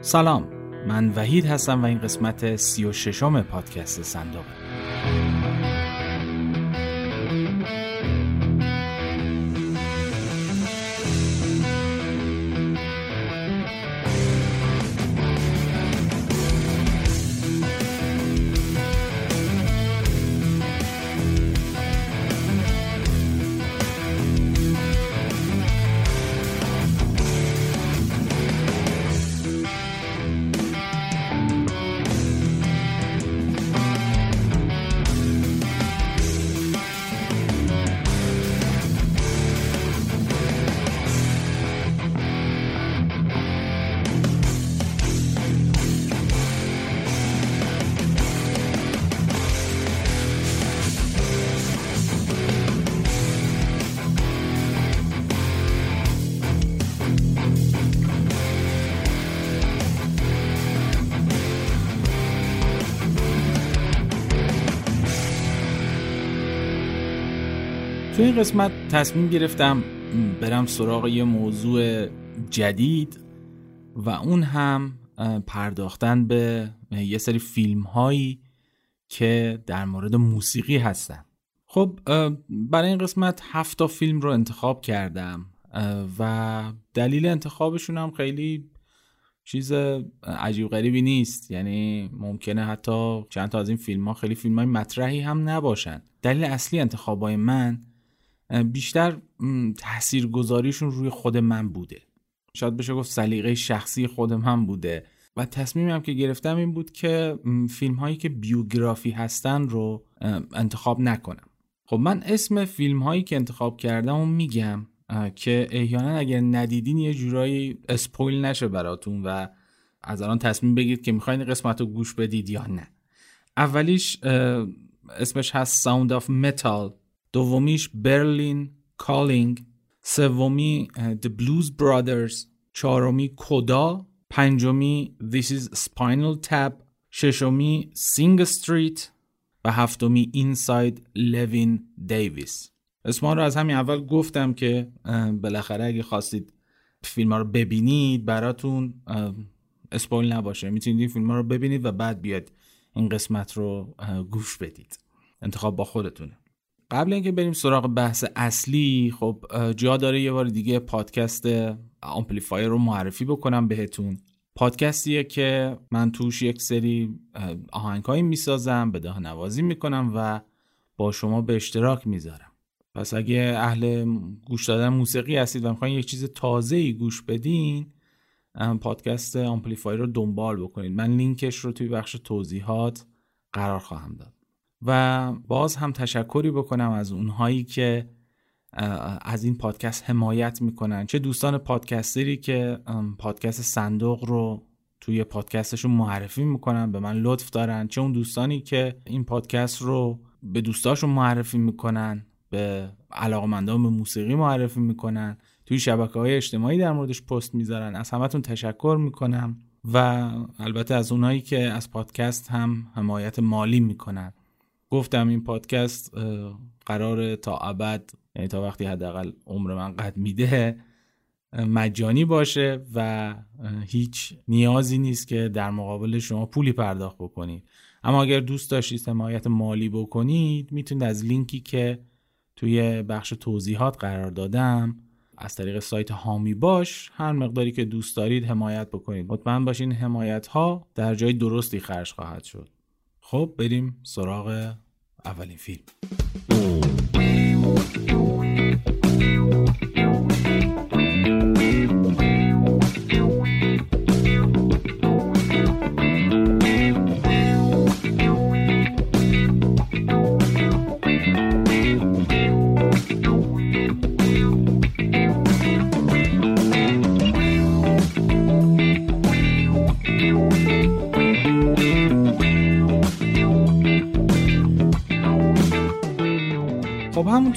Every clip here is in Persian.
سلام من وحید هستم و این قسمت سی و ششم پادکست صندوق. تو این قسمت تصمیم گرفتم برم سراغ یه موضوع جدید و اون هم پرداختن به یه سری فیلم هایی که در مورد موسیقی هستن. خب برای این قسمت هفت فیلم رو انتخاب کردم و دلیل انتخابشون هم خیلی چیز عجیب غریبی نیست. یعنی ممکنه حتی چند تا از این فیلم ها خیلی فیلم های مطرحی هم نباشن. دلیل اصلی انتخاب های من بیشتر تأثیر گذاریشون روی خود من بوده. شاید بشه گفت سلیقه شخصی خود من بوده. و تصمیمم که گرفتم این بود که فیلم هایی که بیوگرافی هستن رو انتخاب نکنم. خب من اسم فیلم هایی که انتخاب کردم و میگم که احیانا اگر ندیدین یه جورایی اسپویل نشه براتون و از الان تصمیم بگیرید که می‌خواین قسمت رو گوش بدید یا نه. اولیش اسمش هست Sound of Metal دومیش Berlin Calling سومی The Blues Brothers چهارمی کودا پنجمی This is Spinal Tap ششمی Sing Street و هفتمی Inside Llewyn Davis. اسما رو از همین اول گفتم که بالاخره اگه خواستید فیلم ها رو ببینید براتون اسپویل نباشه. می‌تونید این فیلم ها رو ببینید و بعد بیاید این قسمت رو گوش بدید. انتخاب با خودتونه. قبل اینکه بریم سراغ بحث اصلی خب جا داره یه بار دیگه پادکست آمپلیفایر رو معرفی بکنم بهتون. پادکستیه که من توش یک سری آهنگهایی می‌سازم بداهه نوازی می‌کنم و با شما به اشتراک می‌ذارم. پس اگه اهل گوش دادن موسیقی هستید و می‌خواین یک چیز تازه ای گوش بدین پادکست آمپلیفایر رو دنبال بکنید من لینکش رو توی بخش توضیحات قرار خواهم داد. و باز هم تشکری بکنم از اونهایی که از این پادکست حمایت می‌کنن. چه دوستان پادکستری که پادکست صندوق رو توی پادکستشون معرفی می‌کنن به من لطف دارن. چه اون دوستانی که این پادکست رو به دوستاشون معرفی می‌کنن به علاقمندان به موسیقی معرفی می‌کنن. توی شبکه های اجتماعی در موردش پست می‌ذارن. از همتون تشکر می‌کنم و البته از اونایی که از پادکست هم حمایت مالی می‌کنن. گفتم این پادکست قرار تا ابد یعنی تا وقتی حداقل عمر من قد میده مجانی باشه و هیچ نیازی نیست که در مقابل شما پولی پرداخت بکنید. اما اگر دوست داشتید حمایت مالی بکنید می‌تونید از لینکی که توی بخش توضیحات قرار دادم از طریق سایت هامی باش هر مقداری که دوست دارید حمایت بکنید. مطمئن باشین حمایت ها در جای درستی خرج خواهد شد. خب بریم سراغ اولین فیلم.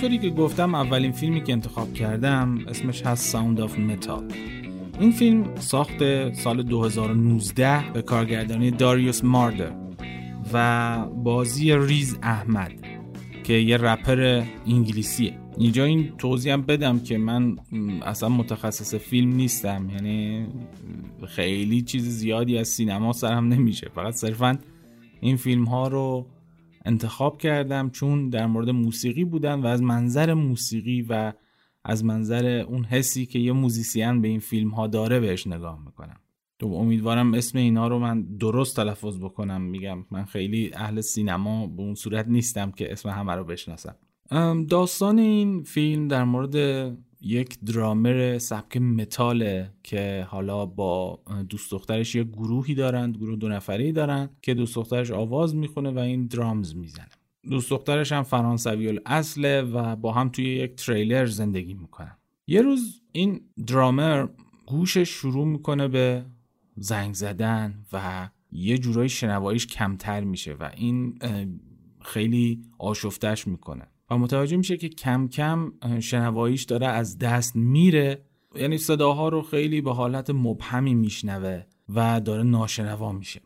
همونطوری که گفتم اولین فیلمی که انتخاب کردم اسمش هست Sound of Metal این فیلم ساخت سال 2019 به کارگردانی داریوس ماردر و بازی ریز احمد که یه رپر انگلیسیه. اینجا این توضیح بدم که من اصلا متخصص فیلم نیستم یعنی خیلی چیز زیادی از سینما سرم نمیشه. فقط صرفا این فیلم ها رو انتخاب کردم چون در مورد موسیقی بودن و از منظر موسیقی و از منظر اون حسی که یه موزیسین به این فیلم ها داره بهش نگاه می‌کنم. تو امیدوارم اسم اینا رو من درست تلفظ بکنم. میگم من خیلی اهل سینما به اون صورت نیستم که اسم همه رو بشناسم. داستان این فیلم در مورد یک درامر سبک متاله که حالا با دوست دخترش یه گروهی دارند گروه دو نفری دارند که دوست دخترش آواز می‌خونه و این درامز می‌زنه. دوست دخترش هم فرانسوی اصله و با هم توی یک تریلر زندگی می‌کنن. یه روز این درامر گوشش شروع می‌کنه به زنگ زدن و یه جورایی شنواییش کمتر میشه و این خیلی آشفتش می‌کنه. و متوجه میشه که کم کم شنواییش داره از دست میره. یعنی صداها رو خیلی به حالت مبهمی میشنوه و داره ناشنوا میشه.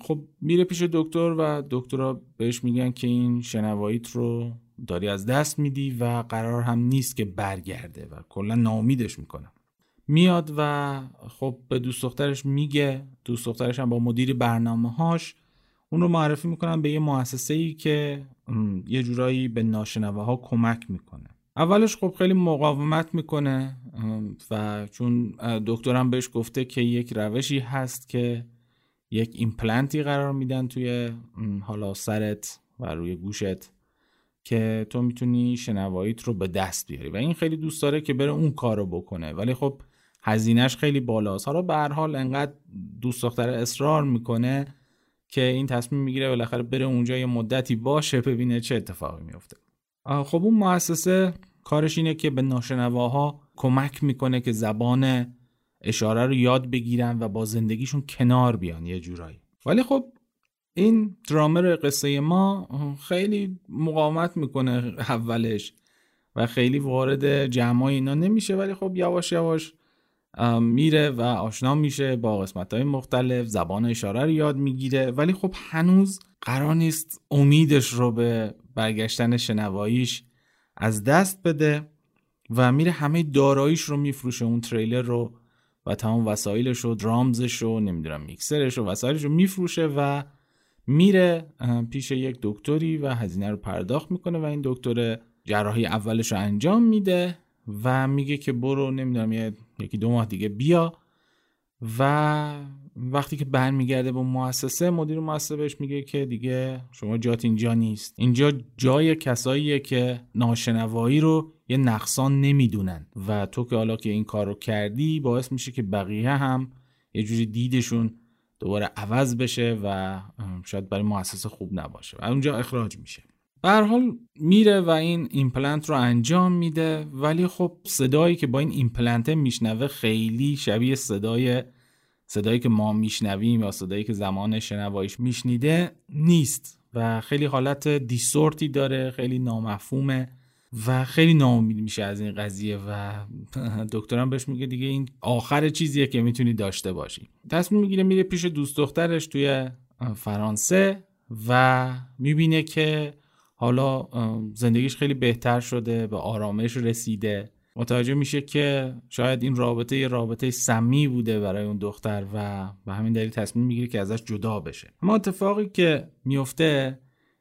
خب میره پیش دکتر و دکترها بهش میگن که این شنواییت رو داری از دست میدی و قرار هم نیست که برگرده و کلا ناامیدش می‌کنه. میاد و خب به دوست دخترش میگه. دوست دخترش هم با مدیر برنامه هاش اون رو معرفی می‌کنن به یه مؤسسه ای که یه جورایی به ناشنواها کمک می‌کنه. اولش خب خیلی مقاومت می‌کنه و چون دکترم بهش گفته که یک روشی هست که یک ایمپلنتی قرار میدن توی حالا سرت و روی گوشت که تو می‌تونی شنواییت رو به دست بیاری. و این خیلی دوست داره که بره اون کارو بکنه. ولی خب هزینهش خیلی بالاست. حالا به هر حال انقدر دوست دختر اصرار می‌کنه که این تصمیم می‌گیره بالاخره بره اونجا یه مدتی باشه ببینه چه اتفاقی میفته خب اون مؤسسه کارش اینه که به ناشنواها کمک می‌کنه که زبان اشاره رو یاد بگیرن و با زندگیشون کنار بیان یه جورایی. ولی خب این درامر قصه ما خیلی مقاومت می‌کنه اولش و خیلی وارد جمعای اینا نمیشه ولی خب یواش یواش میره و آشنا میشه با قسمت های مختلف زبان اشاره رو یاد می‌گیره. ولی خب هنوز قرار نیست امیدش رو به برگشتن شنواییش از دست بده و میره همه داراییش رو میفروشه اون تریلر رو و تمام وسایلش و درامزش رو نمی‌دونم میکسرش و وسایلش رو میفروشه و میره پیش یک دکتری و هزینه رو پرداخت می‌کنه و این دکتر جراحی اولش رو انجام میده. و میگه که برو نمی‌دونم یه یکی دو ماه دیگه بیا و وقتی که برمیگرده به مؤسسه مدیر مؤسسه بهش میگه که دیگه شما جات اینجا نیست. اینجا جای کساییه که ناشنوایی رو یه نقصان نمی‌دونن. و تو که حالا که این کار رو کردی باعث میشه که بقیه هم یه جوری دیدشون دوباره عوض بشه و شاید برای مؤسسه خوب نباشه. و اونجا اخراج میشه. به هر حال میره و این ایمپلنت رو انجام میده ولی خب صدایی که با این ایمپلنت میشنوه خیلی شبیه صدای صدایی که ما میشنویم یا صدایی که زمان شنواییش میشنیده نیست و خیلی حالت distorted ی داره خیلی نامفهومه و خیلی ناامید میشه از این قضیه و دکترم بهش میگه دیگه این آخر چیزیه که می‌تونی داشته باشی. تصمیم می‌گیره میره پیش دوست دخترش توی فرانسه و می‌بینه که حالا زندگیش خیلی بهتر شده به آرامش رسیده. متوجه میشه که شاید این رابطه یه رابطه سمی بوده برای اون دختر و به همین دلیل تصمیم می‌گیره که ازش جدا بشه. اما اتفاقی که میفته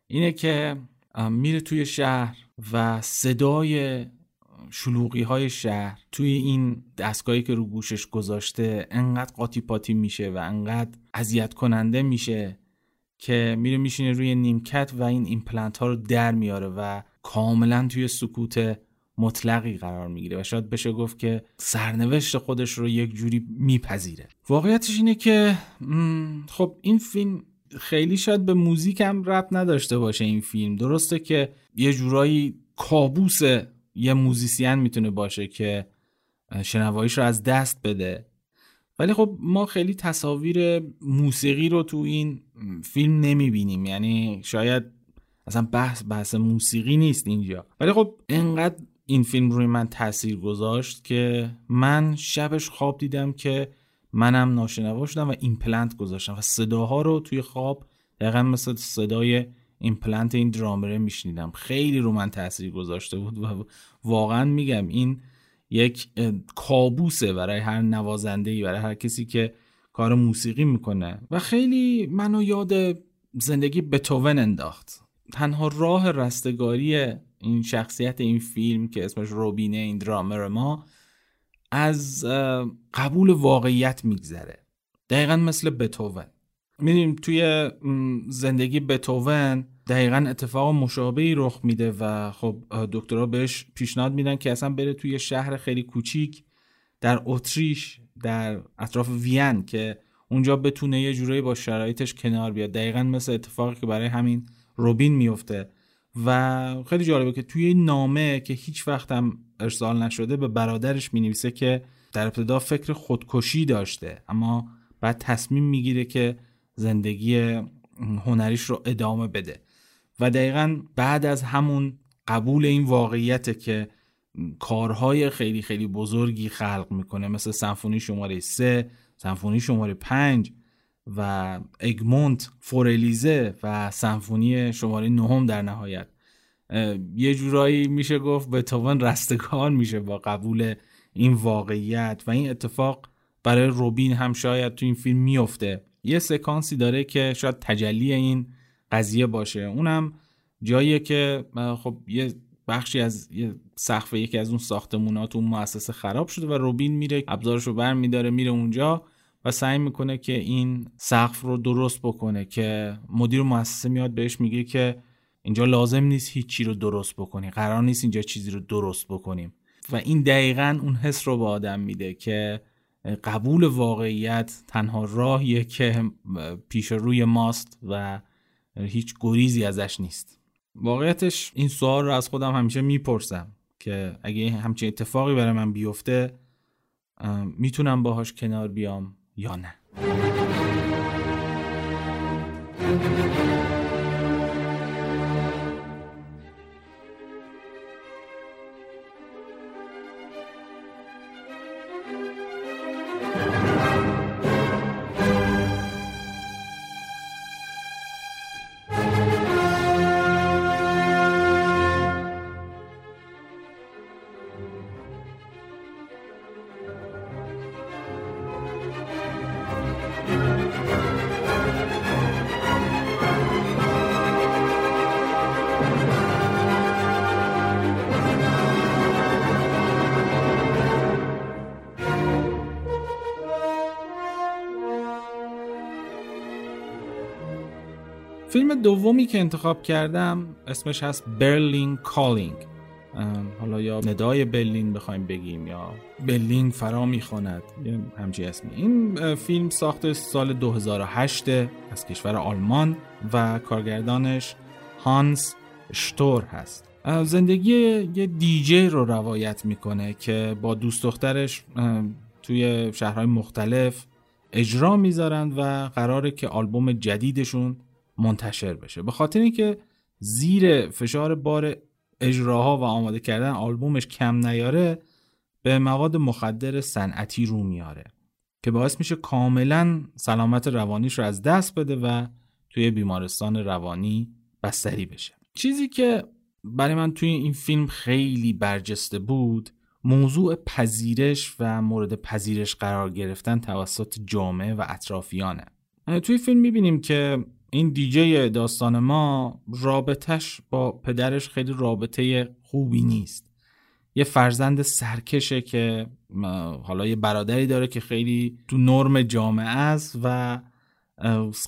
اینه که میره توی شهر و صدای شلوغی های شهر توی این دستگاهی که رو گوشش گذاشته انقدر قاطی پاتی میشه و انقدر اذیت کننده میشه که میره میشینه روی نیمکت و این ایمپلنت ها رو در میاره و کاملا توی سکوت مطلقی قرار می‌گیره و شاید بشه گفت که سرنوشت خودش رو یک جوری میپذیره. واقعیتش اینه که خب این فیلم خیلی شاید به موزیک هم رب نداشته باشه این فیلم. درسته که یه جورایی کابوس یه موزیسین می‌تونه باشه که شنواییش رو از دست بده. ولی خب ما خیلی تصاویر موسیقی رو تو این فیلم نمی‌بینیم. یعنی شاید اصلا بحث بحث موسیقی نیست اینجا. ولی خب انقدر این فیلم روی من تاثیر گذاشت که من شبش خواب دیدم که منم ناشنوا شدم و ایمپلنت گذاشتم و صداها رو توی خواب دقیقا مثل صدای این پلنت این درامره میشنیدم. خیلی رو من تاثیر گذاشته بود و واقعا میگم این یک کابوسه برای هر نوازنده ای برای هر کسی که کار موسیقی می‌کنه. و خیلی منو یاد زندگی بتوون انداخت. تنها راه رستگاری این شخصیت این فیلم که اسمش روبینه این درامر ما از قبول واقعیت میگذره. دقیقا مثل بتوون می‌دونیم توی زندگی بتوون دقیقا اتفاق مشابهی رخ میده و خب دکترها بهش پیشنهاد میدن که اصلا بره توی شهر خیلی کوچیک در اتریش در اطراف وین که اونجا بتونه یه جورایی با شرایطش کنار بیاد. دقیقا مثل اتفاقی که برای همین روبین میفته. و خیلی جالبه که توی نامه که هیچ وقت هم ارسال نشده به برادرش می نویسه که در ابتدا فکر خودکشی داشته. اما بعد تصمیم می‌گیره که زندگی هنریش رو ادامه بده. و دقیقا بعد از همون قبول این واقعیت که کارهای خیلی خیلی بزرگی خلق می‌کنه مثل سمفونی شماره 3 سمفونی شماره 5 و اگمونت فورلیزه و سمفونی شماره نهم در نهایت. یه جورایی میشه گفت به توان رستگار میشه با قبول این واقعیت و این اتفاق برای روبین هم شاید تو این فیلم میفته یه سکانسی داره که شاید تجلی این قضیه باشه. اونم جاییه که خب یه بخشی از یه سقف یکی از اون ساختمونات اون مؤسسه خراب شده و روبین میره ابزارش رو بر میداره میره اونجا و سعی می‌کنه که این سقف رو درست بکنه که مدیر مؤسسه میاد بهش میگه که اینجا لازم نیست هیچی رو درست بکنی قرار نیست اینجا چیزی رو درست بکنیم. و این دقیقا اون حس رو به آدم میده که قبول واقعیت تنها راهیه که پیش روی ماست و هیچ گریزی ازش نیست. واقعیتش این سوال رو از خودم همیشه می‌پرسم که اگه همچین اتفاقی برای من بیفته می‌تونم باهاش کنار بیام یا نه. فیلم دومی که انتخاب کردم اسمش هست برلین کالینگ حالا یا ندای برلین بخوایم بگیم یا برلین فرا می‌خواند. همچی اسمی. این فیلم ساخت سال 2008 از کشور آلمان و کارگردانش هانس شتور هست. زندگی یه دیجی رو روایت می‌کنه که با دوست دخترش توی شهرهای مختلف اجرا می‌ذارند و قراره که آلبوم جدیدشون منتشر بشه. به خاطر اینکه زیر فشار بار اجراها و آماده کردن آلبومش کم نیاره به مواد مخدر صنعتی رو میاره که باعث میشه کاملا سلامت روانیش رو از دست بده و توی بیمارستان روانی بستری بشه. چیزی که برای من توی این فیلم خیلی برجسته بود موضوع پذیرش و مورد پذیرش قرار گرفتن توسط جامعه و اطرافیانه. توی فیلم می‌بینیم که این دیجی داستان ما رابطش با پدرش خیلی رابطه خوبی نیست. یه فرزند سرکشه که حالا یه برادری داره که خیلی تو نرم جامعه است و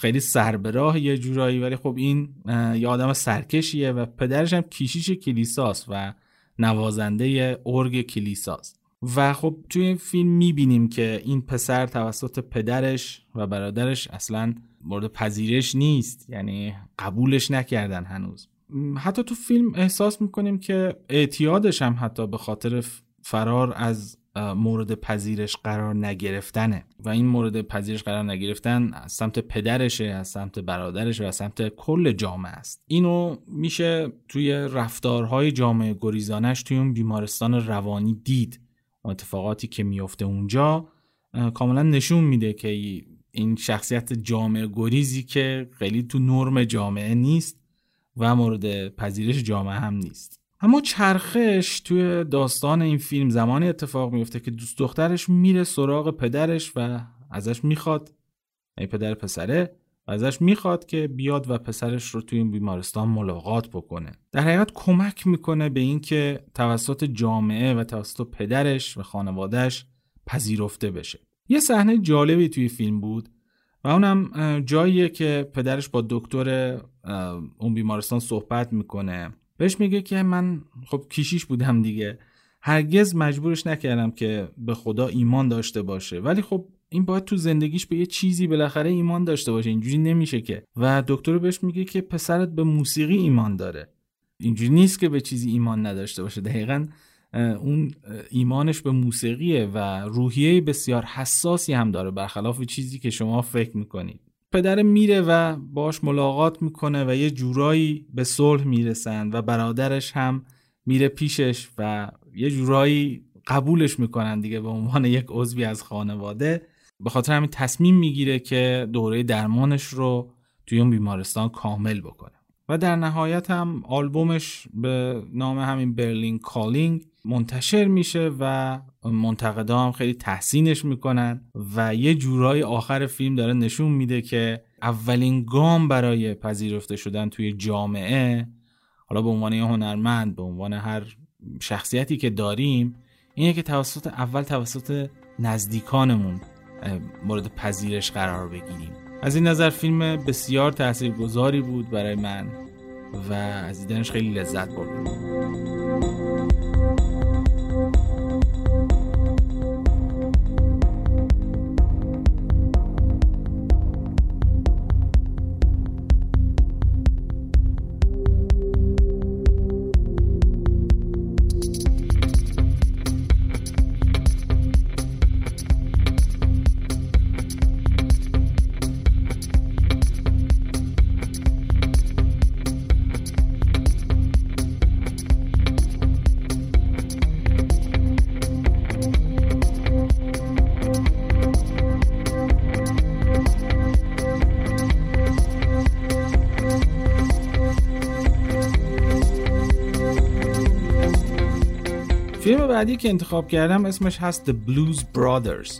خیلی سربراه یه جورایی ولی خب این یه آدم سرکشیه و پدرش هم کیشیش کلیساست و نوازنده ارگ کلیساست. و خب توی این فیلم می‌بینیم که این پسر توسط پدرش و برادرش اصلا مورد پذیرش نیست یعنی قبولش نکردن هنوز. حتی تو فیلم احساس می‌کنیم که اعتیادش هم حتی به خاطر فرار از مورد پذیرش قرار نگرفتنه. و این مورد پذیرش قرار نگرفتن از سمت پدرشه از سمت برادرش و از سمت کل جامعه است. اینو میشه توی رفتارهای جامعه گریزانش توی اون بیمارستان روانی دید. اتفاقاتی که میفته اونجا کاملا نشون میده که این شخصیت جامعه گریزی که خیلی تو نرم جامعه نیست و مورد پذیرش جامعه هم نیست. اما چرخش توی داستان این فیلم زمانی اتفاق میفته که دوست دخترش میره سراغ پدرش و ازش می‌خواد. ای پدر پسره. ازش می‌خواد که بیاد و پسرش رو توی این بیمارستان ملاقات بکنه. در حقیقت کمک می‌کنه به اینکه توسط جامعه و توسط پدرش و خانوادهش پذیرفته بشه. یه صحنه جالبی توی فیلم بود و اونم جاییه که پدرش با دکتر اون بیمارستان صحبت می‌کنه. بهش میگه که من خب کیشیش بودم دیگه. هرگز مجبورش نکردم که به خدا ایمان داشته باشه. ولی خب این باید تو زندگیش به یه چیزی بالاخره ایمان داشته باشه. اینجوری نمیشه که. و دکتر بهش میگه که پسرت به موسیقی ایمان داره. اینجوری نیست که به چیزی ایمان نداشته باشه. دقیقا اون ایمانش به موسیقیه و روحیه بسیار حساسی هم داره برخلاف چیزی که شما فکر می‌کنید. پدر میره و باش ملاقات می‌کنه و یه جورایی به صلح می‌رسن و برادرش هم میره پیشش و یه جورایی قبولش می‌کنن دیگه به عنوان یک عضوی از خانواده. به خاطر همین تصمیم می‌گیره که دوره درمانش رو توی اون بیمارستان کامل بکنه. و در نهایت هم آلبومش به نام همین برلین کالینگ منتشر میشه و منتقدا هم خیلی تحسینش می‌کنن و یه جورای آخر فیلم داره نشون میده که اولین گام برای پذیرفته شدن توی جامعه حالا به عنوان یه هنرمند به عنوان هر شخصیتی که داریم اینه که توسط اول توسط نزدیکانمون مورد پذیرش قرار بگیریم. از این نظر فیلم بسیار تاثیرگذاری بود برای من و از دیدنش خیلی لذت بردم بعدی که انتخاب کردم اسمش هست The Blues Brothers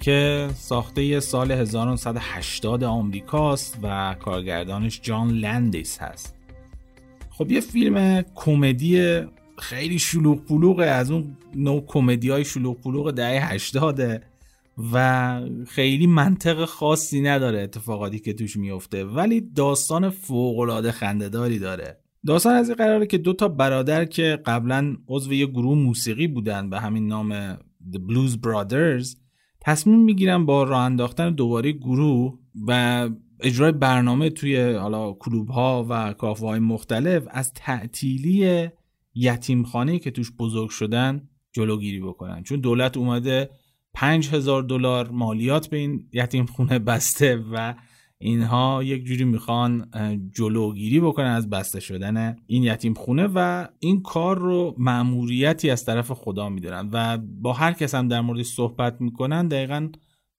که ساخته سال 1980 آمریکاست و کارگردانش جان لندیس هست. خب یه فیلم کمدی خیلی شلوغ پلوغه از اون نوع کمدی های شلوغ پلوغ دهه 80 و خیلی منطق خاصی نداره اتفاقاتی که توش میفته ولی داستان فوق العاده خندهداری داره. داستان از این قراره که دو تا برادر که قبلا عضو یه گروه موسیقی بودن به همین نام The Blues Brothers تصمیم می‌گیرن با راه انداختن دوباره گروه و اجرای برنامه توی حالا کلوب ها و کافه های مختلف از تعطیلی یتیمخانه که توش بزرگ شدن جلوگیری بکنن. چون دولت اومده 5000 دلار مالیات به این یتیمخونه بسته و اینها یک جوری می‌خوان جلوگیری بکنن از بسته شدن این یتیم خونه و این کار رو معموریتی از طرف خدا میدارن و با هر کس هم در مورد صحبت می‌کنن دقیقا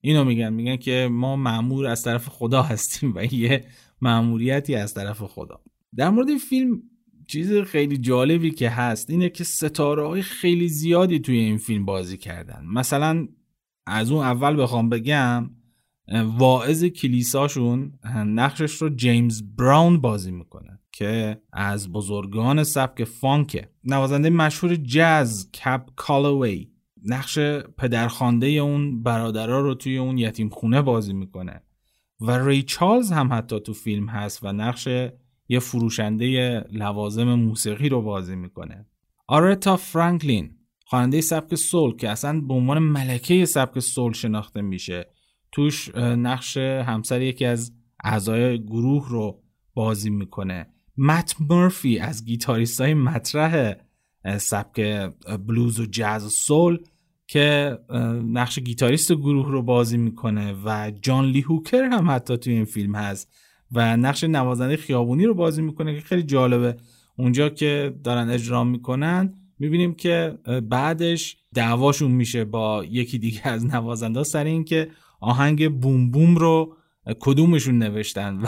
اینو میگن. میگن که ما معمور از طرف خدا هستیم و یه معموریتی از طرف خدا. در مورد این فیلم چیز خیلی جالبی که هست اینه که ستاره های خیلی زیادی توی این فیلم بازی کردن. مثلا از اون اول بخوام بگم واعظ کلیساشون نقشش رو جیمز براون بازی می‌کنه که از بزرگان سبک فانکه نوازنده مشهور جاز کپ کالوی نقش پدرخوانده اون برادرها رو توی اون یتیم خونه بازی می‌کنه. و ری چارلز هم حتی تو فیلم هست و نقش یه فروشنده لوازم موسیقی رو بازی می‌کنه. آرتا فرانکلین خواننده سبک سول که اصلا به عنوان ملکه سبک سول شناخته میشه. توش نقش همسر یکی از اعضای گروه رو بازی می‌کنه. مت مرفی از گیتاریست های مطرح سبک بلوز و جاز و سول که نقش گیتاریست گروه رو بازی می‌کنه و جان لی هوکر هم حتی توی این فیلم هست و نقش نوازنده خیابونی رو بازی می‌کنه که خیلی جالبه. اونجا که دارن اجرا می‌کنن می‌بینیم که بعدش دعواشون میشه با یکی دیگه از نوازنده سر این که آهنگ بوم بوم رو کدومشون نوشتن؟ و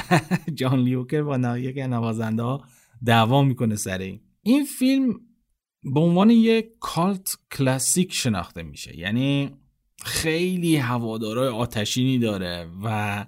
جان لیوکر با یکی نوازنده ها دعوا می‌کنه سر این. این فیلم به عنوان یک کالت کلاسیک شناخته میشه. یعنی خیلی هوادارای آتشینی داره و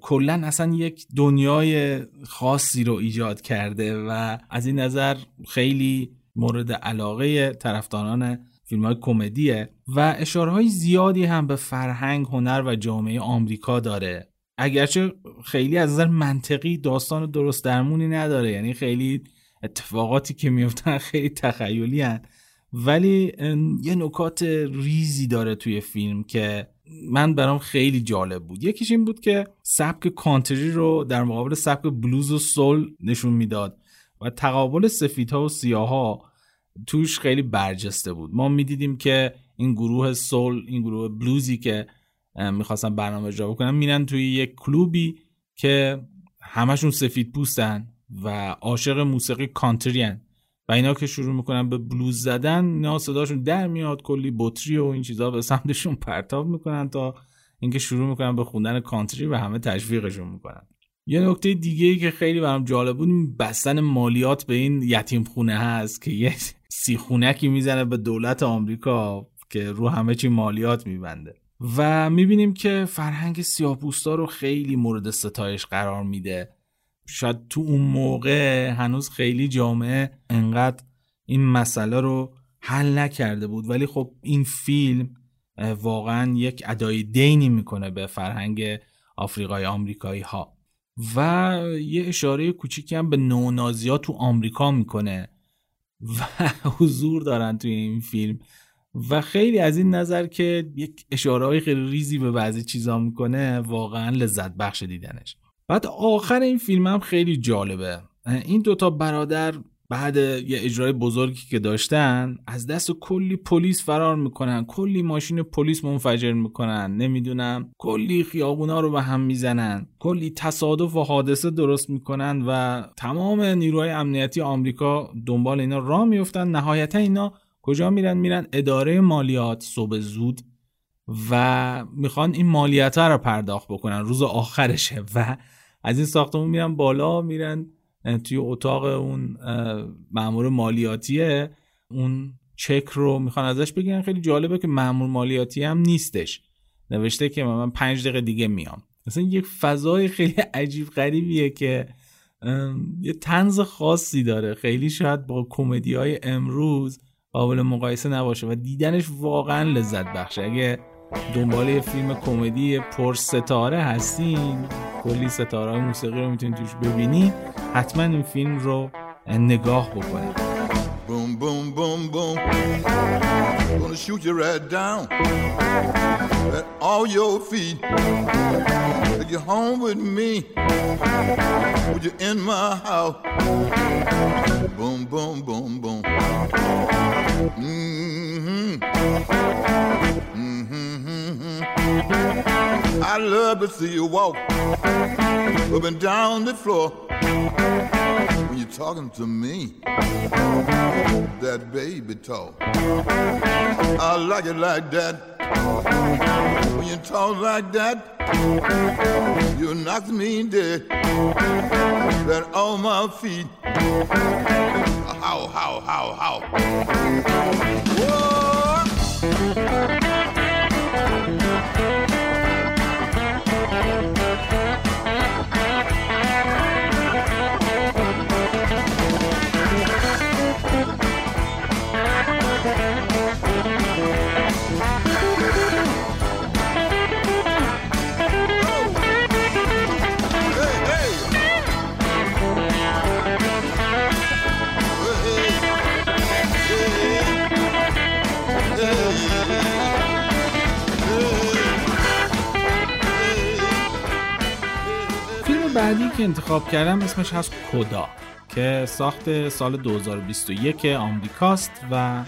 کلا اصلا یک دنیای خاصی رو ایجاد کرده و از این نظر خیلی مورد علاقه طرفداران فیلم های کمدیه و اشاره های زیادی هم به فرهنگ، هنر و جامعه آمریکا داره اگرچه خیلی از نظر منطقی داستان درست درمونی نداره یعنی خیلی اتفاقاتی که میفتن خیلی تخیلی هن. ولی یه نکات ریزی داره توی فیلم که من برام خیلی جالب بود یکیش این بود که سبک کانتری رو در مقابل سبک بلوز و سول نشون می‌داد و تقابل سفیدها و سیاها توش خیلی برجسته بود ما می‌دیدیم که این گروه سول این گروه بلوزی که می‌خواستن برنامه اجرا بکنن میرن توی یک کلوبی که همشون سفید پوستن و عاشق موسیقی کانتری هن. و اینا که شروع می‌کنن به بلوز زدن اینا صداشون در میاد کلی بطری و این چیزها به سمتشون پرتاب می‌کنن تا اینکه شروع می‌کنن به خوندن کانتری و همه تشویقشون می‌کنن یه نکته دیگه ای که خیلی برام جالب بود بستن مالیات به این یتیم خونه هست که یه سی خونکی می‌زنه به دولت آمریکا که رو همه چی مالیات میبنده. و می‌بینیم که فرهنگ سیاپوستا رو خیلی مورد ستایش قرار میده. شاید تو اون موقع هنوز خیلی جامعه انقدر این مسئله رو حل نکرده بود. ولی خب این فیلم واقعا یک ادای دینی می‌کنه به فرهنگ آفریقای آمریکایی ها و یه اشاره کوچیکی هم به نونازی تو آمریکا می‌کنه. و حضور دارن توی این فیلم. و خیلی از این نظر که یک اشاره های خیلی ریزی به بعضی چیزا می‌کنه واقعا لذت بخش دیدنش. بعد آخر این فیلم هم خیلی جالبه. این دوتا برادر بعد یه اجرای بزرگی که داشتن از دست کلی پلیس فرار می‌کنن. کلی ماشین پلیس منفجر می‌کنن. نمی‌دونم. کلی خیابونا رو به هم می‌زنن. کلی تصادف و حادثه درست می‌کنن و تمام نیروهای امنیتی آمریکا دنبال اینا راه میفتن نهایتا اینا کجا میرن؟ میرن اداره مالیات. صبح زود. و می‌خوان این مالیت رو پرداخت بکنن. روز آخرشه. و از این ساختمون میرن بالا میرن توی اتاق اون مامور مالیاتیه. اون چک رو می‌خوان ازش بگیرن. خیلی جالبه که مامور مالیاتی هم نیستش. نوشته که من پنج دقیقه دیگه میام. مثلا یک فضای خیلی عجیب غریبیه که یه تنز خاصی داره. خیلی شاید با کمدی های امروز قابل مقایسه نباشه و دیدنش واقعا لذت بخشه. اگه دنبال یه فیلم کمدی پر ستاره هستین. کلی ستاره موسیقی رو می‌تونید توش ببینید حتما این فیلم رو نگاه بکنید. بوم بوم بوم بوم gonna shoot you right down at all your feet. Take you home with me. Put you in my house. Boom boom boom boom. Mm -hmm. Mm -hmm. I love to see you walk up and down the floor when you're talking to me. That baby talk. I like it like that. When you talk like that, you knock me dead. That on my feet. How, how, how, how. Whoa! بعدی که انتخاب کردم اسمش هست کدا که ساخت سال 2021 آمریکاست و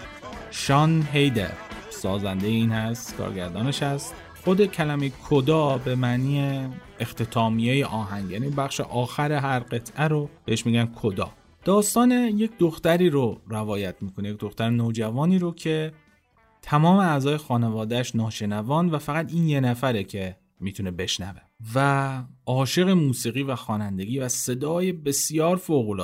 شان هیدر سازنده این هست کارگردانش هست. خود کلمه کدا به معنی اختتامیه آهنگ یعنی بخش آخر هر قطعه رو بهش میگن کدا. داستان یک دختری رو روایت می‌کنه یک دختر نوجوانی رو که تمام اعضای خانوادهش ناشنوان و فقط این یه نفره که می‌تونه بشنوه. و عاشق موسیقی و خوانندگی و صدای بسیار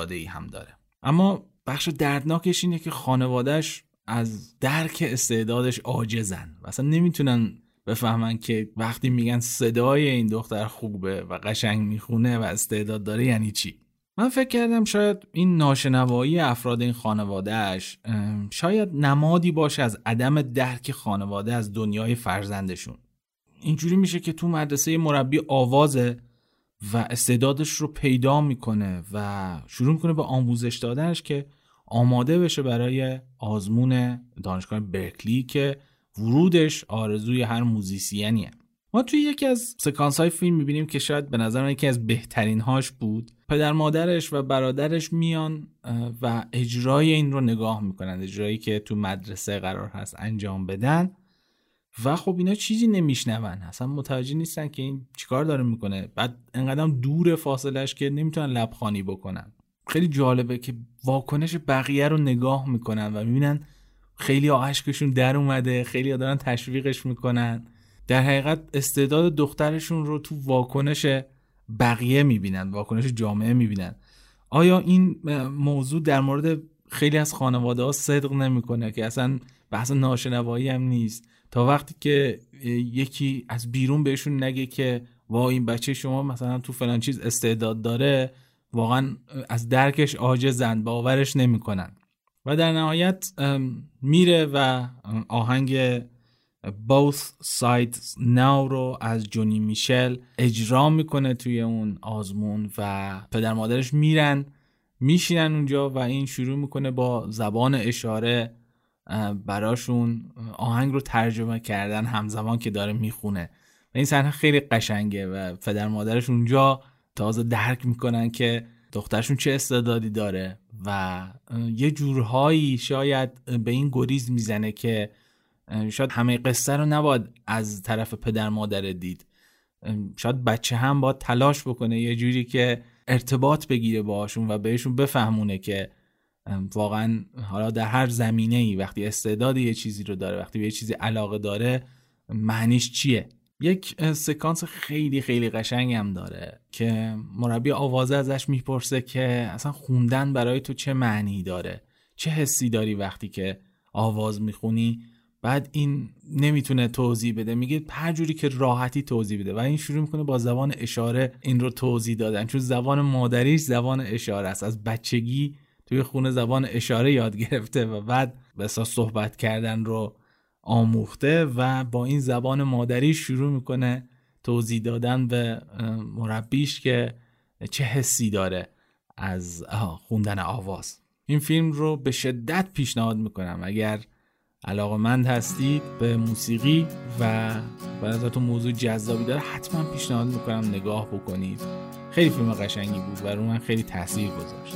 ای هم داره. اما بخش دردناکش اینه که خانوادهش از درک استعدادش عاجزن و اصلا نمی‌تونن بفهمن که وقتی میگن صدای این دختر خوبه و قشنگ می‌خونه و استعداد داره یعنی چی. من فکر کردم شاید این ناشنوایی افراد این خانوادهش شاید نمادی باشه از عدم درک خانواده از دنیای فرزندشون. اینجوری میشه که تو مدرسه مربی آوازه و استعدادش رو پیدا می‌کنه و شروع می‌کنه به آموزش دادنش که آماده بشه برای آزمون دانشگاه برکلی که ورودش آرزوی هر موزیسینیه. ما توی یکی از سکانس های فیلم می‌بینیم که شاید به نظر من یکی از بهترین هاش بود. پدر مادرش و برادرش میان و اجرای این رو نگاه می‌کنن. اجرایی که تو مدرسه قرار هست انجام بدن. و خب اینا چیزی نمیشنون اصلا متوجه نیستن که این چیکار داره می‌کنه. بعد انقدر دور فاصلش که نمی‌تونن لبخانی بکنن. خیلی جالبه که واکنش بقیه رو نگاه می‌کنن و می‌بینن خیلی اشکشون در اومده خیلی دارن تشویقش می‌کنن. در حقیقت استعداد دخترشون رو تو واکنش بقیه می‌بینن واکنش جامعه می‌بینن. آیا این موضوع در مورد خیلی از خانواده ها صدق نمی‌کنه که اصلا بحث ناشنوایی هم نیست؟ تا وقتی که یکی از بیرون بهشون نگه که وا این بچه شما مثلا تو فلان چیز استعداد داره واقعا از درکش عاجزن باورش نمی‌کنن. و در نهایت میره و آهنگ Both Sides Now رو از جونی میشل اجرا می‌کنه توی اون آزمون و پدر مادرش میرن میشینن اونجا و این شروع می‌کنه با زبان اشاره براشون آهنگ رو ترجمه کردن همزمان که داره می‌خونه. و این صحنه خیلی قشنگه و پدر مادرش اونجا تازه درک می‌کنن که دخترشون چه استعدادی داره و یه جورهایی شاید به این گریز می‌زنه که شاید همه قصه رو نباید از طرف پدر مادر دید. شاید بچه هم باید تلاش بکنه یه جوری که ارتباط بگیره باشون و بهشون بفهمونه که واقعا حالا در هر زمینه ای وقتی استعداد یه چیزی رو داره وقتی به یه چیزی علاقه داره معنیش چیه؟ یک سکانس خیلی خیلی قشنگ هم داره که مربی آوازه ازش می‌پرسه که اصلا خوندن برای تو چه معنی داره؟ چه حسی داری وقتی که آواز می‌خونی؟ بعد این نمی‌تونه توضیح بده. میگه هر جوری که راحتی توضیح بده. و این شروع می‌کنه با زبان اشاره این رو توضیح دادن. چون زبان مادریش زبان اشاره است. از بچگی توی خونه زبان اشاره یاد گرفته و بعد به صحبت کردن رو آموخته و با این زبان مادری شروع می‌کنه توضیح دادن به مربیش که چه حسی داره از خوندن آواز. این فیلم رو به شدت پیشنهاد می‌کنم. اگر علاقمند هستید به موسیقی و برای موضوع جذابی داره حتما پیشنهاد می‌کنم نگاه بکنید. خیلی فیلم قشنگی بود و رو من خیلی تاثیر گذاشت.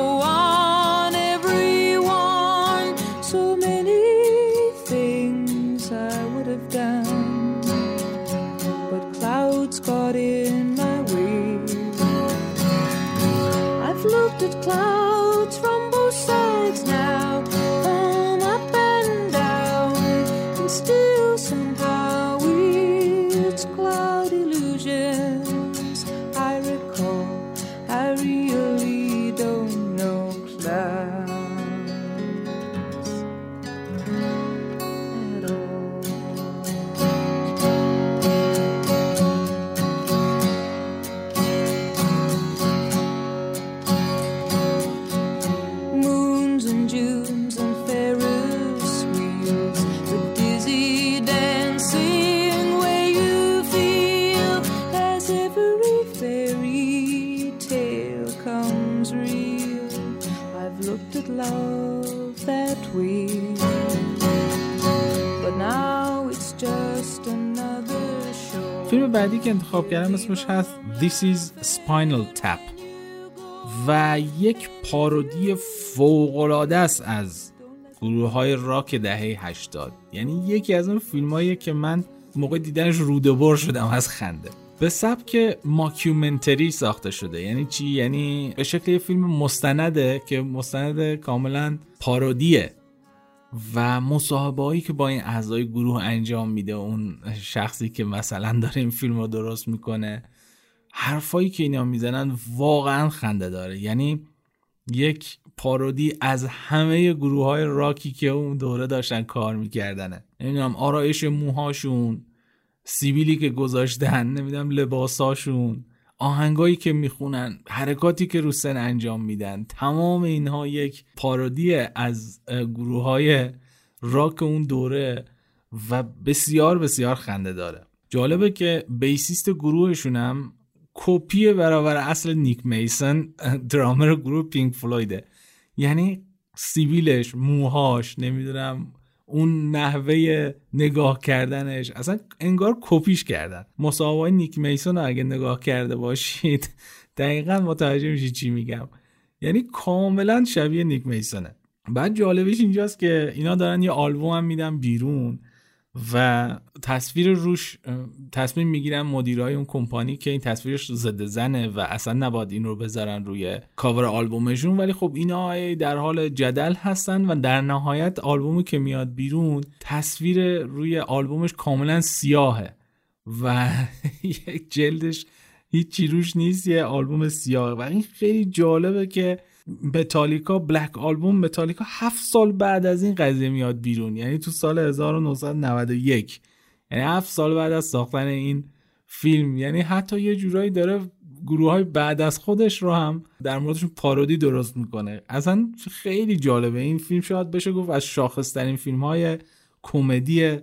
فیلم بعدی کردم اسمش هست. This is Spinal Tap. و یک پارودی فوقالعاده است از گروه های راک دهه 80 یعنی یکی از اون فیلم که من موقع دیدنش رودبر شدم از خنده. به سبک ماکیومنتری ساخته شده. یعنی چی؟ یعنی به شکل فیلم مستنده که مستند کاملا پارودیه. و مصاحبه هایی که با این اعضای گروه انجام میده اون شخصی که مثلا داره این فیلم رو درست می‌کنه حرفایی که اینا می‌زنن واقعا خنده داره. یعنی یک پارودی از همه گروه های راکی که اون دوره داشتن کار میکردنه. نمی‌دونم آرایش موهاشون سیبیلی که گذاشتن نمی‌دونم لباساشون. آهنگایی که می‌خونن حرکاتی که رو سن انجام میدن تمام اینها یک پارودی از گروه های راک اون دوره و بسیار بسیار خنده داره. جالبه که بیسیست گروهشونم کپی برابر اصل نیک میسن درامر گروه پینک فلویده. یعنی سیبیلش موهاش نمی‌دونم اون نحوه نگاه کردنش. اصلا انگار کپیش کردن. مسابقه نیک میسون رو اگه نگاه کرده باشید دقیقا متوجه میشید چی میگم. یعنی کاملا شبیه نیک میسونه. بعد جالبش اینجاست که اینا دارن یه آلبوم هم میدن بیرون. و تصویر روش تصمیم می‌گیرن مدیرای اون کمپانی که این تصویرش ضد زنه و اصلا نباید این رو بذارن روی کاور آلبومشون. ولی خب اینا در حال جدل هستن و در نهایت آلبومی که میاد بیرون تصویر روی آلبومش کاملا سیاهه و یک جلدش هیچی روش نیست یه آلبوم سیاه و این خیلی جالبه که متالیکا بلک آلبوم متالیکا هفت سال بعد از این قضیه میاد بیرون. یعنی تو سال 1991 یعنی هفت سال بعد از ساختن این فیلم. یعنی حتی یه جورایی داره گروه های بعد از خودش رو هم در موردشون پارودی درست می‌کنه. اصلا خیلی جالبه. این فیلم شاید بشه گفت از شاخصترین فیلم های کمدی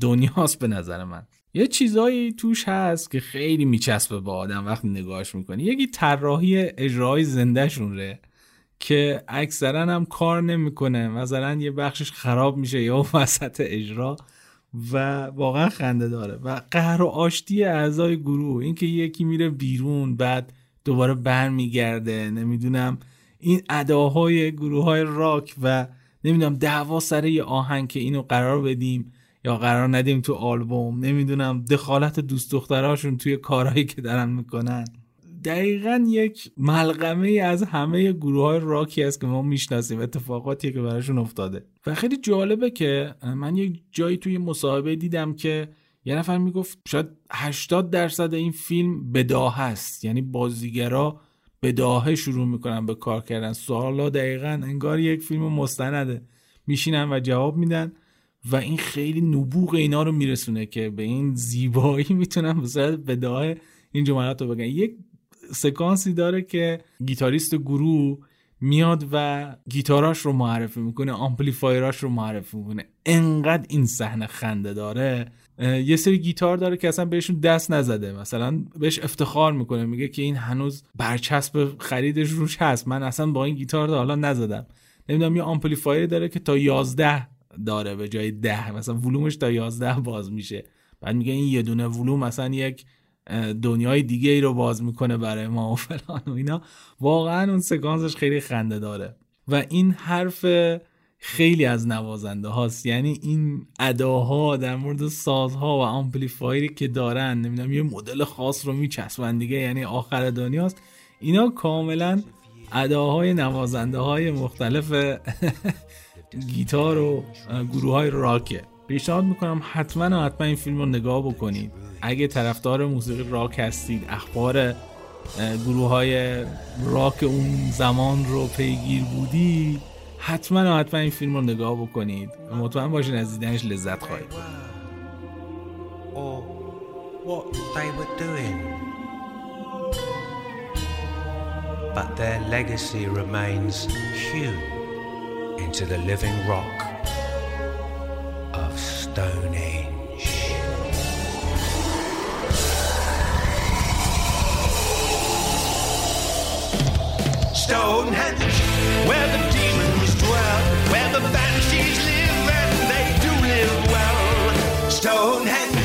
دنیاست به نظر من. یه چیزایی توش هست که خیلی میچسبه با آدم وقتی نگاهش می‌کنی. یکی طراحی اجرای زندهشون ره که اکثرا هم کار نمی‌کنه. مثلا یه بخشش خراب میشه یا وسط اجرا و واقعا خنده داره و قهر و آشتی اعضای گروه. اینکه یکی میره بیرون بعد دوباره برمیگرده نمی‌دونم این اداهای گروه های راک و نمی‌دونم دعوا سر یه آهنگ که اینو قرار بدیم. یا قرار ندیم تو آلبوم. نمی‌دونم دخالت دوست دختراشون توی کارهایی که دارن می‌کنن. دقیقا یک ملغمه از همه گروه های راکی است که ما می‌شناسیم. اتفاقاتی که براشون افتاده. و خیلی جالبه که من یک جایی توی مصاحبه دیدم که یه نفر می‌گفت شاید 80 درصد این فیلم بداه است. یعنی بازیگرا بداهه شروع می‌کنن به کار کردن. سوالا دقیقا انگار یک فیلم مستنده. میشینن و جواب میدن. و این خیلی نبوغ اینا رو میرسونه که به این زیبایی می‌تونن به بداه این جملات رو بگن یک سکانسی داره که گیتاریست گروه میاد و گیتاراش رو معرفی می‌کنه آمپلیفایراش رو معرفی می‌کنه. انقدر این صحنه خنده داره. یه سری گیتار داره که اصلا بهشون دست نزده. مثلا بهش افتخار می‌کنه میگه که این هنوز برچسب خریدش روش هست. من اصلا با این گیتار تا حالا نزدم. نمی‌دونم یه آمپلیفایر داره که تا 11 داره به جای ده مثلا ولومش تا 11 باز میشه. بعد میگه این یه دونه ولوم مثلا یک دنیای دیگه ای رو باز می‌کنه برای ما و فلان و اینا. واقعا اون سکانسش خیلی خنده داره. و این حرف خیلی از نوازنده هاست. یعنی این اداها در مورد سازها و آمپلیفایری که دارن نمی‌دونم یه مدل خاص رو میچسبن دیگه یعنی آخر دنیاست. اینا کاملا اداهای نوازنده های مختلف گیتار و گروه های راکه پیشنهاد می‌کنم حتما حتما این فیلم رو نگاه بکنید. اگه طرفدار موسیقی راک هستید اخبار گروه های راک اون زمان رو پیگیر بودی حتما حتما این فیلم رو نگاه بکنید. مطمئن باشین از دیدنش لذت خواهید But their legacy remains huge. Into the living rock of Stonehenge. Stonehenge, where the demons dwell, where the banshees live and they do live well. Stonehenge,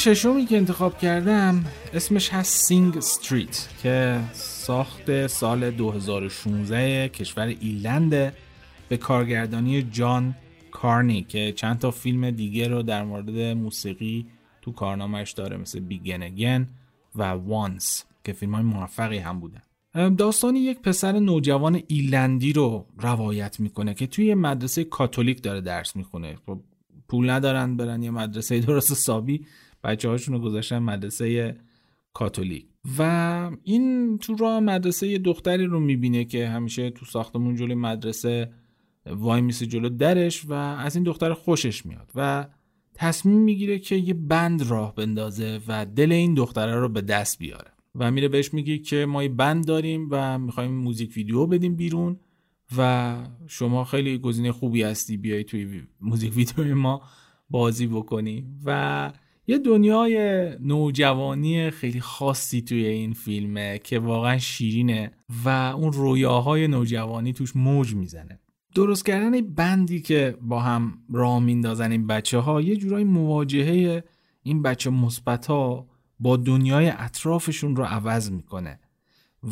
ششمی که انتخاب کردم اسمش هست Sing Street که ساخت سال 2016 کشور ایرلنده به کارگردانی جان کارنی که چند تا فیلم دیگه رو در مورد موسیقی تو کارنامهش داره مثل Begin Again و Once که فیلم های موفقی هم بودن. داستان یک پسر نوجوان ایرلندی رو روایت می‌کنه که توی مدرسه کاتولیک داره درس می‌خونه. خب پول ندارن برن یه مدرسه درست حسابی. بچه هاشون رو گذاشتن مدرسه کاتولیک. و این تو راه مدرسه دختری رو می‌بینه که همیشه تو ساختمون جلوی مدرسه وای میسه جلو درش و از این دختر خوشش میاد و تصمیم می‌گیره که یه بند راه بندازه و دل این دختره رو به دست بیاره. و میره بهش میگه که ما یه بند داریم و می‌خوایم موزیک ویدیو بدیم بیرون و شما خیلی گزینه خوبی هستی بیای توی موزیک ویدیو ما بازی بکنی. و یه دنیای نوجوانی خیلی خاصی توی این فیلمه که واقعا شیرینه و اون رویاهای نوجوانی توش موج می‌زنه. درست کردن بندی که با هم راه میندازن این بچه ها یه جورای مواجهه این بچه مثبت ها با دنیای اطرافشون رو عوض می‌کنه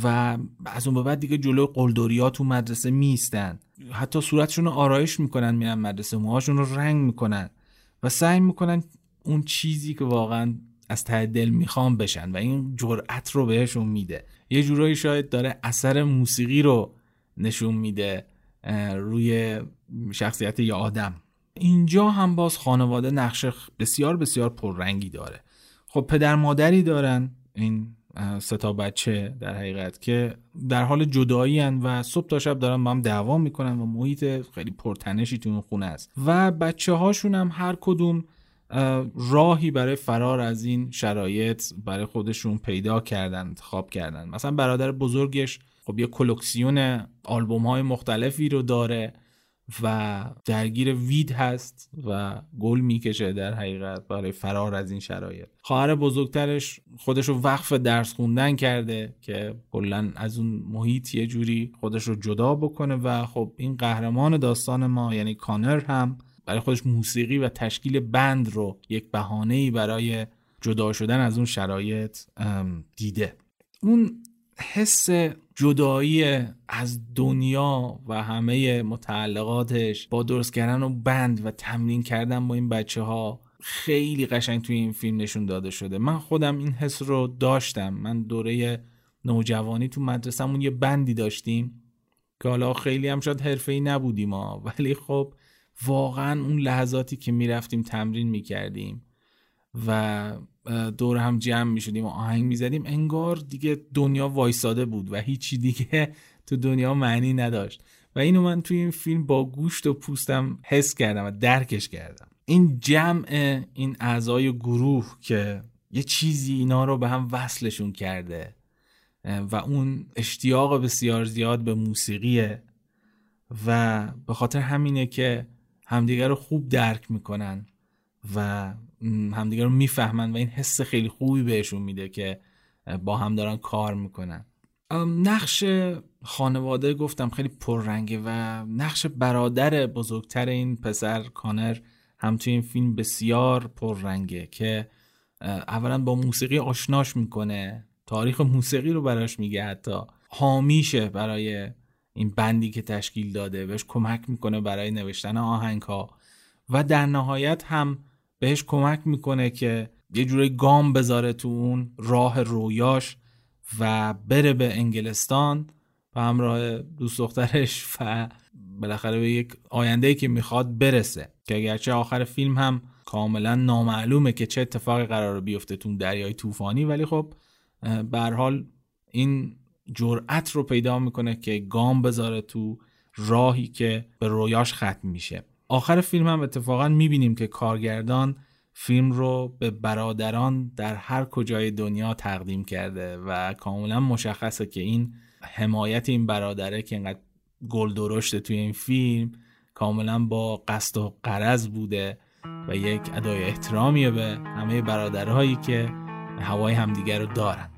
و از اون به بعد دیگه جلو قلدوریا تو مدرسه میستن حتی صورتشون رو آرایش می‌کنن میرن مدرسه موهاشون رو رنگ می‌کنن و سعی می‌کنن اون چیزی که واقعا از ته دل می‌خوام بشن و این جرأت رو بهشون میده. یه جورایی شاید داره اثر موسیقی رو نشون میده روی شخصیت یه آدم. اینجا هم باز خانواده نقش بسیار بسیار پررنگی داره. خب پدر مادری دارن این ستا بچه در حقیقت که در حال جدایی و صبح تا شب دارن با هم دعوا می‌کنن و محیط خیلی پرتنشی تو اون خونه است. و بچه هاشون هم هر کدوم راهی برای فرار از این شرایط برای خودشون پیدا کردن انتخاب کردن. مثلا برادر بزرگش خب یه کلکسیون آلبوم های مختلفی رو داره و درگیر وید هست و گل می‌کشه در حقیقت برای فرار از این شرایط. خواهر بزرگترش خودش رو وقف درس خوندن کرده که کلا از اون محیط یه جوری خودش رو جدا بکنه و خب این قهرمان داستان ما یعنی کانر هم برای خودش موسیقی و تشکیل بند رو یک بهانه‌ای برای جدا شدن از اون شرایط دیده. اون حس جدایی از دنیا و همه متعلقاتش با درست کردن و بند و تمرین کردن با این بچه ها خیلی قشنگ توی این فیلم نشون داده شده. من خودم این حس رو داشتم. من دوره نوجوانی تو مدرسهمون یه بندی داشتیم که حالا خیلی هم شاید حرفه‌ای نبودیم ها. ولی خب واقعا اون لحظاتی که می‌رفتیم تمرین می‌کردیم و دور هم جمع می‌شدیم و آهنگ می‌زدیم انگار دیگه دنیا وایساده بود و هیچی دیگه تو دنیا معنی نداشت. و اینو من توی این فیلم با گوشت و پوستم حس کردم و درکش کردم. این جمع این اعضای گروه که یه چیزی اینا رو به هم وصلشون کرده و اون اشتیاق بسیار زیاد به موسیقیه و به خاطر همینه که همدیگر رو خوب درک می‌کنن و همدیگه رو می‌فهمن و این حس خیلی خوبی بهشون میده که با هم دارن کار می‌کنن. نقش خانواده گفتم خیلی پررنگه و نقش برادر بزرگتر این پسر کانر هم توی این فیلم بسیار پررنگه که اولا با موسیقی آشناش می‌کنه تاریخ موسیقی رو براش میگه حتی حامیشه برای این بندی که تشکیل داده بهش کمک می‌کنه برای نوشتن آهنگ ها و در نهایت هم بهش کمک می‌کنه که یه جوری گام بذاره تو اون راه رویاش و بره به انگلستان و همراه دوست دخترش و بالاخره به یک آینده که می‌خواد برسه. که اگرچه آخر فیلم هم کاملا نامعلومه که چه اتفاقی قرار بیفته تو دریای طوفانی ولی خب به حال این جرأت رو پیدا می‌کنه که گام بذاره تو راهی که به رویاش ختم میشه. آخر فیلم هم اتفاقا می‌بینیم که کارگردان فیلم رو به برادران در هر کجای دنیا تقدیم کرده و کاملا مشخصه که این حمایت این برادره که اینقدر گل درشته توی این فیلم کاملا با قصد و قرض بوده و یک ادای احترامیه به همه برادرهایی که هوای همدیگر رو دارن.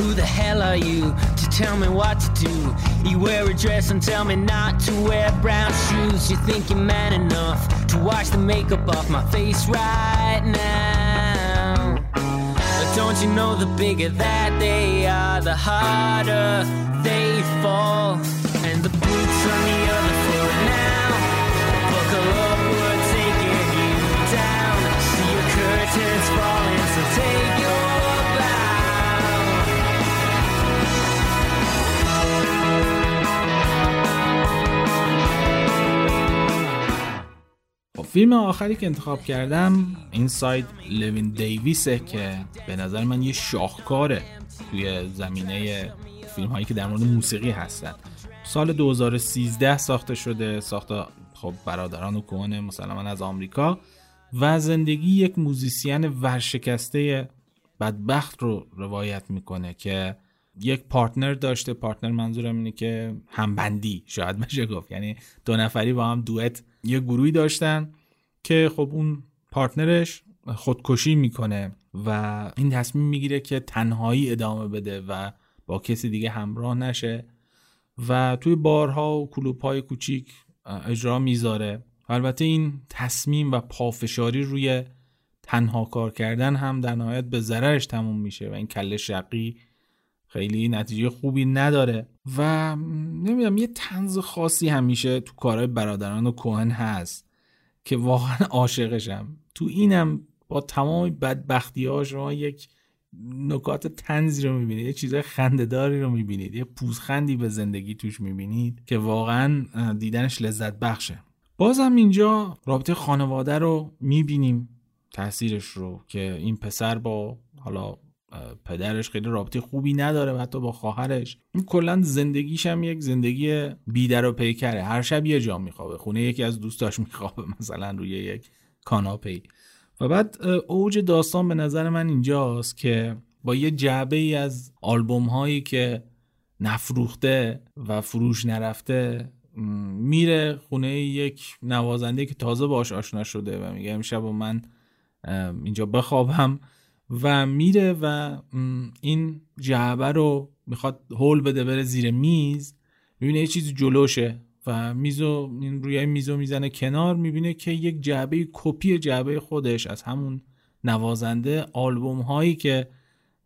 Who the hell are you to tell me what to do? You wear a dress and tell me not to wear brown shoes. You think you're man enough to wash the makeup off my face right now. But don't you know the bigger that they are, the harder they fall. فیلم آخری که انتخاب کردم این ساید لوین دیویسه که به نظر من یه شاهکاره توی زمینه فیلم هایی که در مورد موسیقی هستن. سال 2013 ساخته شده ساخته خب برادران کوهن مسلما از آمریکا و زندگی یک musician ورشکسته بدبخت رو روایت می‌کنه که یک partner داشته. partner منظورم اینه که هم band ی شاید بشه گفت. یعنی دو نفری با هم duet یه گروهی داشتن که خب اون پارتنرش خودکشی می‌کنه و این تصمیم می‌گیره که تنهایی ادامه بده و با کسی دیگه همراه نشه و توی بارها و های کوچیک اجرا می‌ذاره. البته این تصمیم و پافشاری روی تنها کار کردن هم در نهایت به ضررش تموم میشه و این کله شقی خیلی نتیجه خوبی نداره. و نمی‌دونم یه تنز خاصی همیشه تو کارهای برادران و کوهن هست که واقعا عاشقشم. تو اینم با تمام بدبختی ها شما یک نکات تنزی رو می‌بینید یه چیزای خندهداری رو می‌بینید یه پوزخندی به زندگی توش می‌بینید که واقعا دیدنش لذت بخشه. بازم اینجا رابطه خانواده رو می‌بینیم تاثیرش رو که این پسر با حالا پدرش خیلی رابطه خوبی نداره و حتی با خواهرش. این کلا زندگیش هم یک زندگی بیدر و پیکره. هر شب یه جا میخوابه. خونه یکی از دوستاش میخوابه مثلا روی یک کاناپه و بعد اوج داستان به نظر من اینجاست که با یه جعبه ای از آلبوم هایی که نفروخته و فروش نرفته میره خونه یک نوازنده که تازه باش آشنا شده و میگه امشب من اینجا بخوابم. و میره و این جعبه رو می‌خواد هول بده بره زیر میز. می‌بینه یه چیزی جلوشه و میزو این روی میزو می‌زنه کنار. می‌بینه که یک جعبه کپی جعبه خودش از همون نوازنده آلبوم هایی که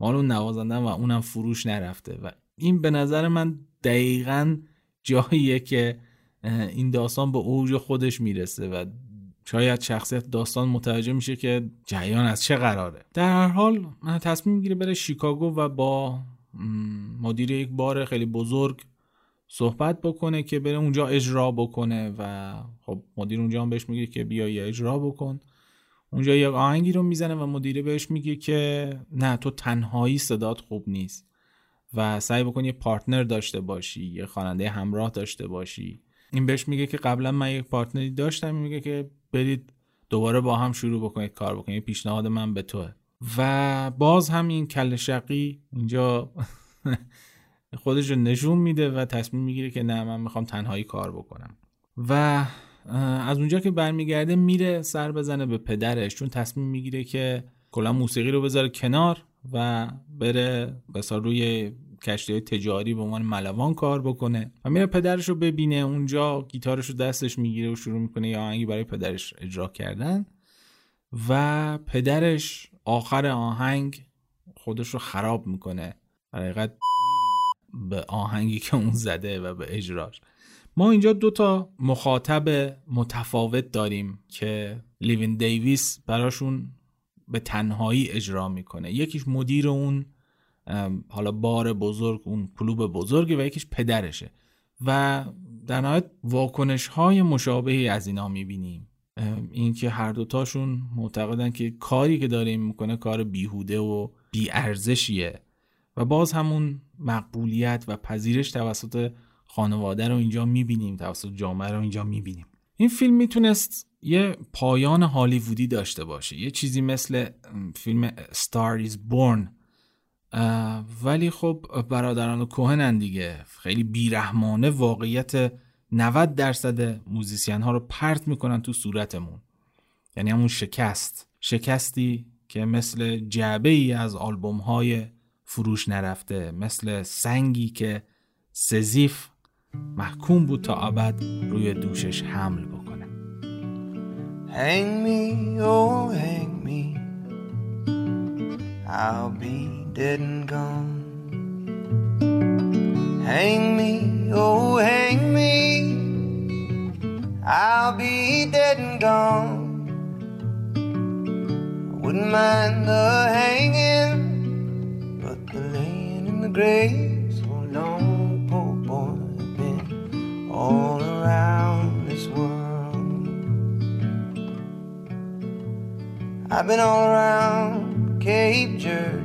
مال اون نوازنده و اونم فروش نرفته. و این به نظر من دقیقا جاییه که این داستان به اوج خودش می‌رسه و شاید شخصیت داستان متوجه میشه که جریان از چه قراره. در هر حال تصمیم می‌گیره بره شیکاگو و با مدیر یک بار خیلی بزرگ صحبت بکنه که بره اونجا اجرا بکنه و خب مدیر اونجا هم بهش میگه که بیا یا اجرا بکن. اونجا یک آهنگی رو می‌زنه و مدیره بهش میگه که نه تو تنهایی صدات خوب نیست و سعی بکن یه پارتنر داشته باشی یه خواننده همراه داشته باشی. این بهش میگه که قبلا من یک پارتنری داشتم میگه که برید دوباره با هم شروع بکنید کار بکنید. پیشنهاد من به توه. و باز هم این کل شقی اینجا خودش رو نشون میده و تصمیم می‌گیره که نه من می‌خوام تنهایی کار بکنم. و از اونجا که برمیگرده میره سر بزنه به پدرش چون تصمیم می‌گیره که کلا موسیقی رو بذاره کنار و بره بسا روی کشتی های تجاری به عنوان ملوان کار بکنه و میره پدرش رو ببینه. اونجا گیتارش رو دستش می‌گیره و شروع می‌کنه یه آهنگی برای پدرش اجرا کردن. و پدرش آخر آهنگ خودش رو خراب می‌کنه. حقیقت به آهنگی که اون زده و به اجراش ما اینجا دو تا مخاطب متفاوت داریم که لیوین دیویس براشون به تنهایی اجرا می‌کنه. یکیش مدیر اون حالا بار بزرگ اون کلوب بزرگی و یکیش پدرشه. و در نهایت واکنش های مشابهی از اینا می‌بینیم. اینکه هر دوتاشون معتقدن که کاری که داره می‌کنه کار بیهوده و بیارزشیه. و باز همون مقبولیت و پذیرش توسط خانواده رو اینجا می‌بینیم توسط جامعه رو اینجا می‌بینیم. این فیلم می‌تونست یه پایان هالیوودی داشته باشه. یه چیزی مثل فیلم Star is Born. ولی خب برادران کوهنن دیگه. خیلی بیرحمانه واقعیت 90 درصد موزیسین ها رو پرت می‌کنن تو صورتمون. یعنی همون شکست. شکستی که مثل جعبه ای از آلبوم های فروش نرفته مثل سنگی که سزیف محکوم بود تا ابد روی دوشش حمل بکنه. Hang me, oh hang me. I'll be dead and gone. Hang me, oh hang me. I'll be dead and gone. I wouldn't mind the hanging But the laying in the grave so oh, long, poor boy, I've been all around this world. I've been all around Cape Girardeau,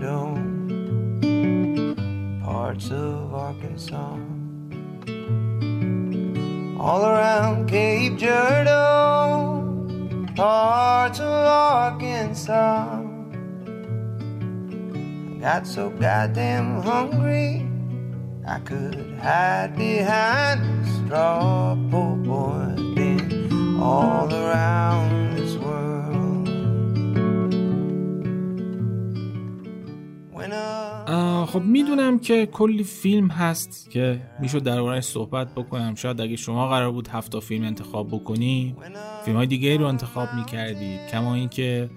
Arkansas. All around Cape Girardeau, parts of Arkansas. I got so goddamn hungry, I could hide behind a straw. Poor boy, been all around خب می‌دونم که کلی فیلم هست که می‌شد دربارهش صحبت بکنم. شاید اگه شما قرار بود هفت فیلم انتخاب بکنی فیلم های دیگه رو انتخاب می‌کردید کما اینکه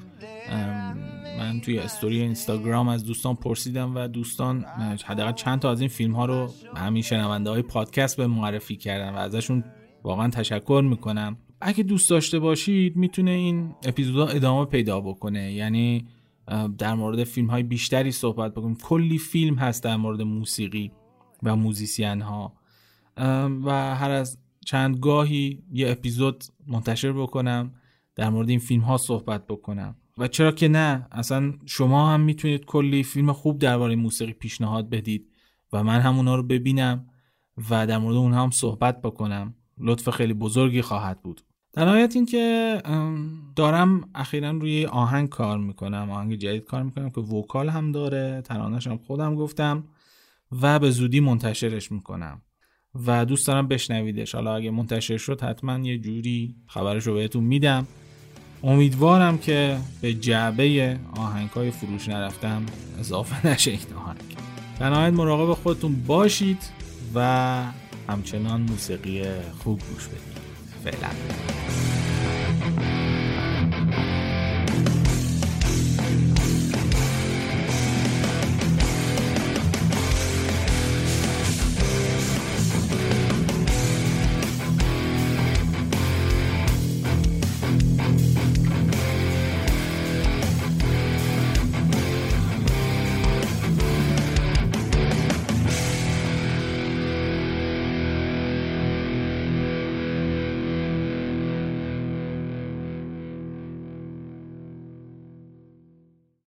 من توی استوری اینستاگرام از دوستان پرسیدم و دوستان حداقل چند تا از این فیلم ها رو همین شنونده های پادکست به معرفی کردن و ازشون واقعا تشکر می‌کنم. اگه دوست داشته باشید می‌تونه این اپیزودا ادامه پیدا بکنه. یعنی در مورد فیلم های بیشتری صحبت بکنیم. کلی فیلم هست در مورد موسیقی و موزیسین ها و هر از چند گاهی یه اپیزود منتشر بکنم در مورد این فیلم ها صحبت بکنم. و چرا که نه اصلا شما هم می‌تونید کلی فیلم خوب درباره موسیقی پیشنهاد بدید و من هم اونا رو ببینم و در مورد اونها هم صحبت بکنم. لطف خیلی بزرگی خواهد بود. در نهایت این که ام، دارم اخیرا روی آهنگ کار می‌کنم آهنگ جدید کار می‌کنم که وکال هم داره ترانش هم خودم گفتم و به زودی منتشرش می‌کنم و دوست دارم بشنویدش. حالا اگه منتشر شد حتما یه جوری خبرش رو بهتون میدم. امیدوارم که به جعبه آهنگ های فروش نرفتم اضافه نشه این آهنگ. در نهایت مراقب خودتون باشید و همچنان موسیقی خوب گوش بدید. Velasco.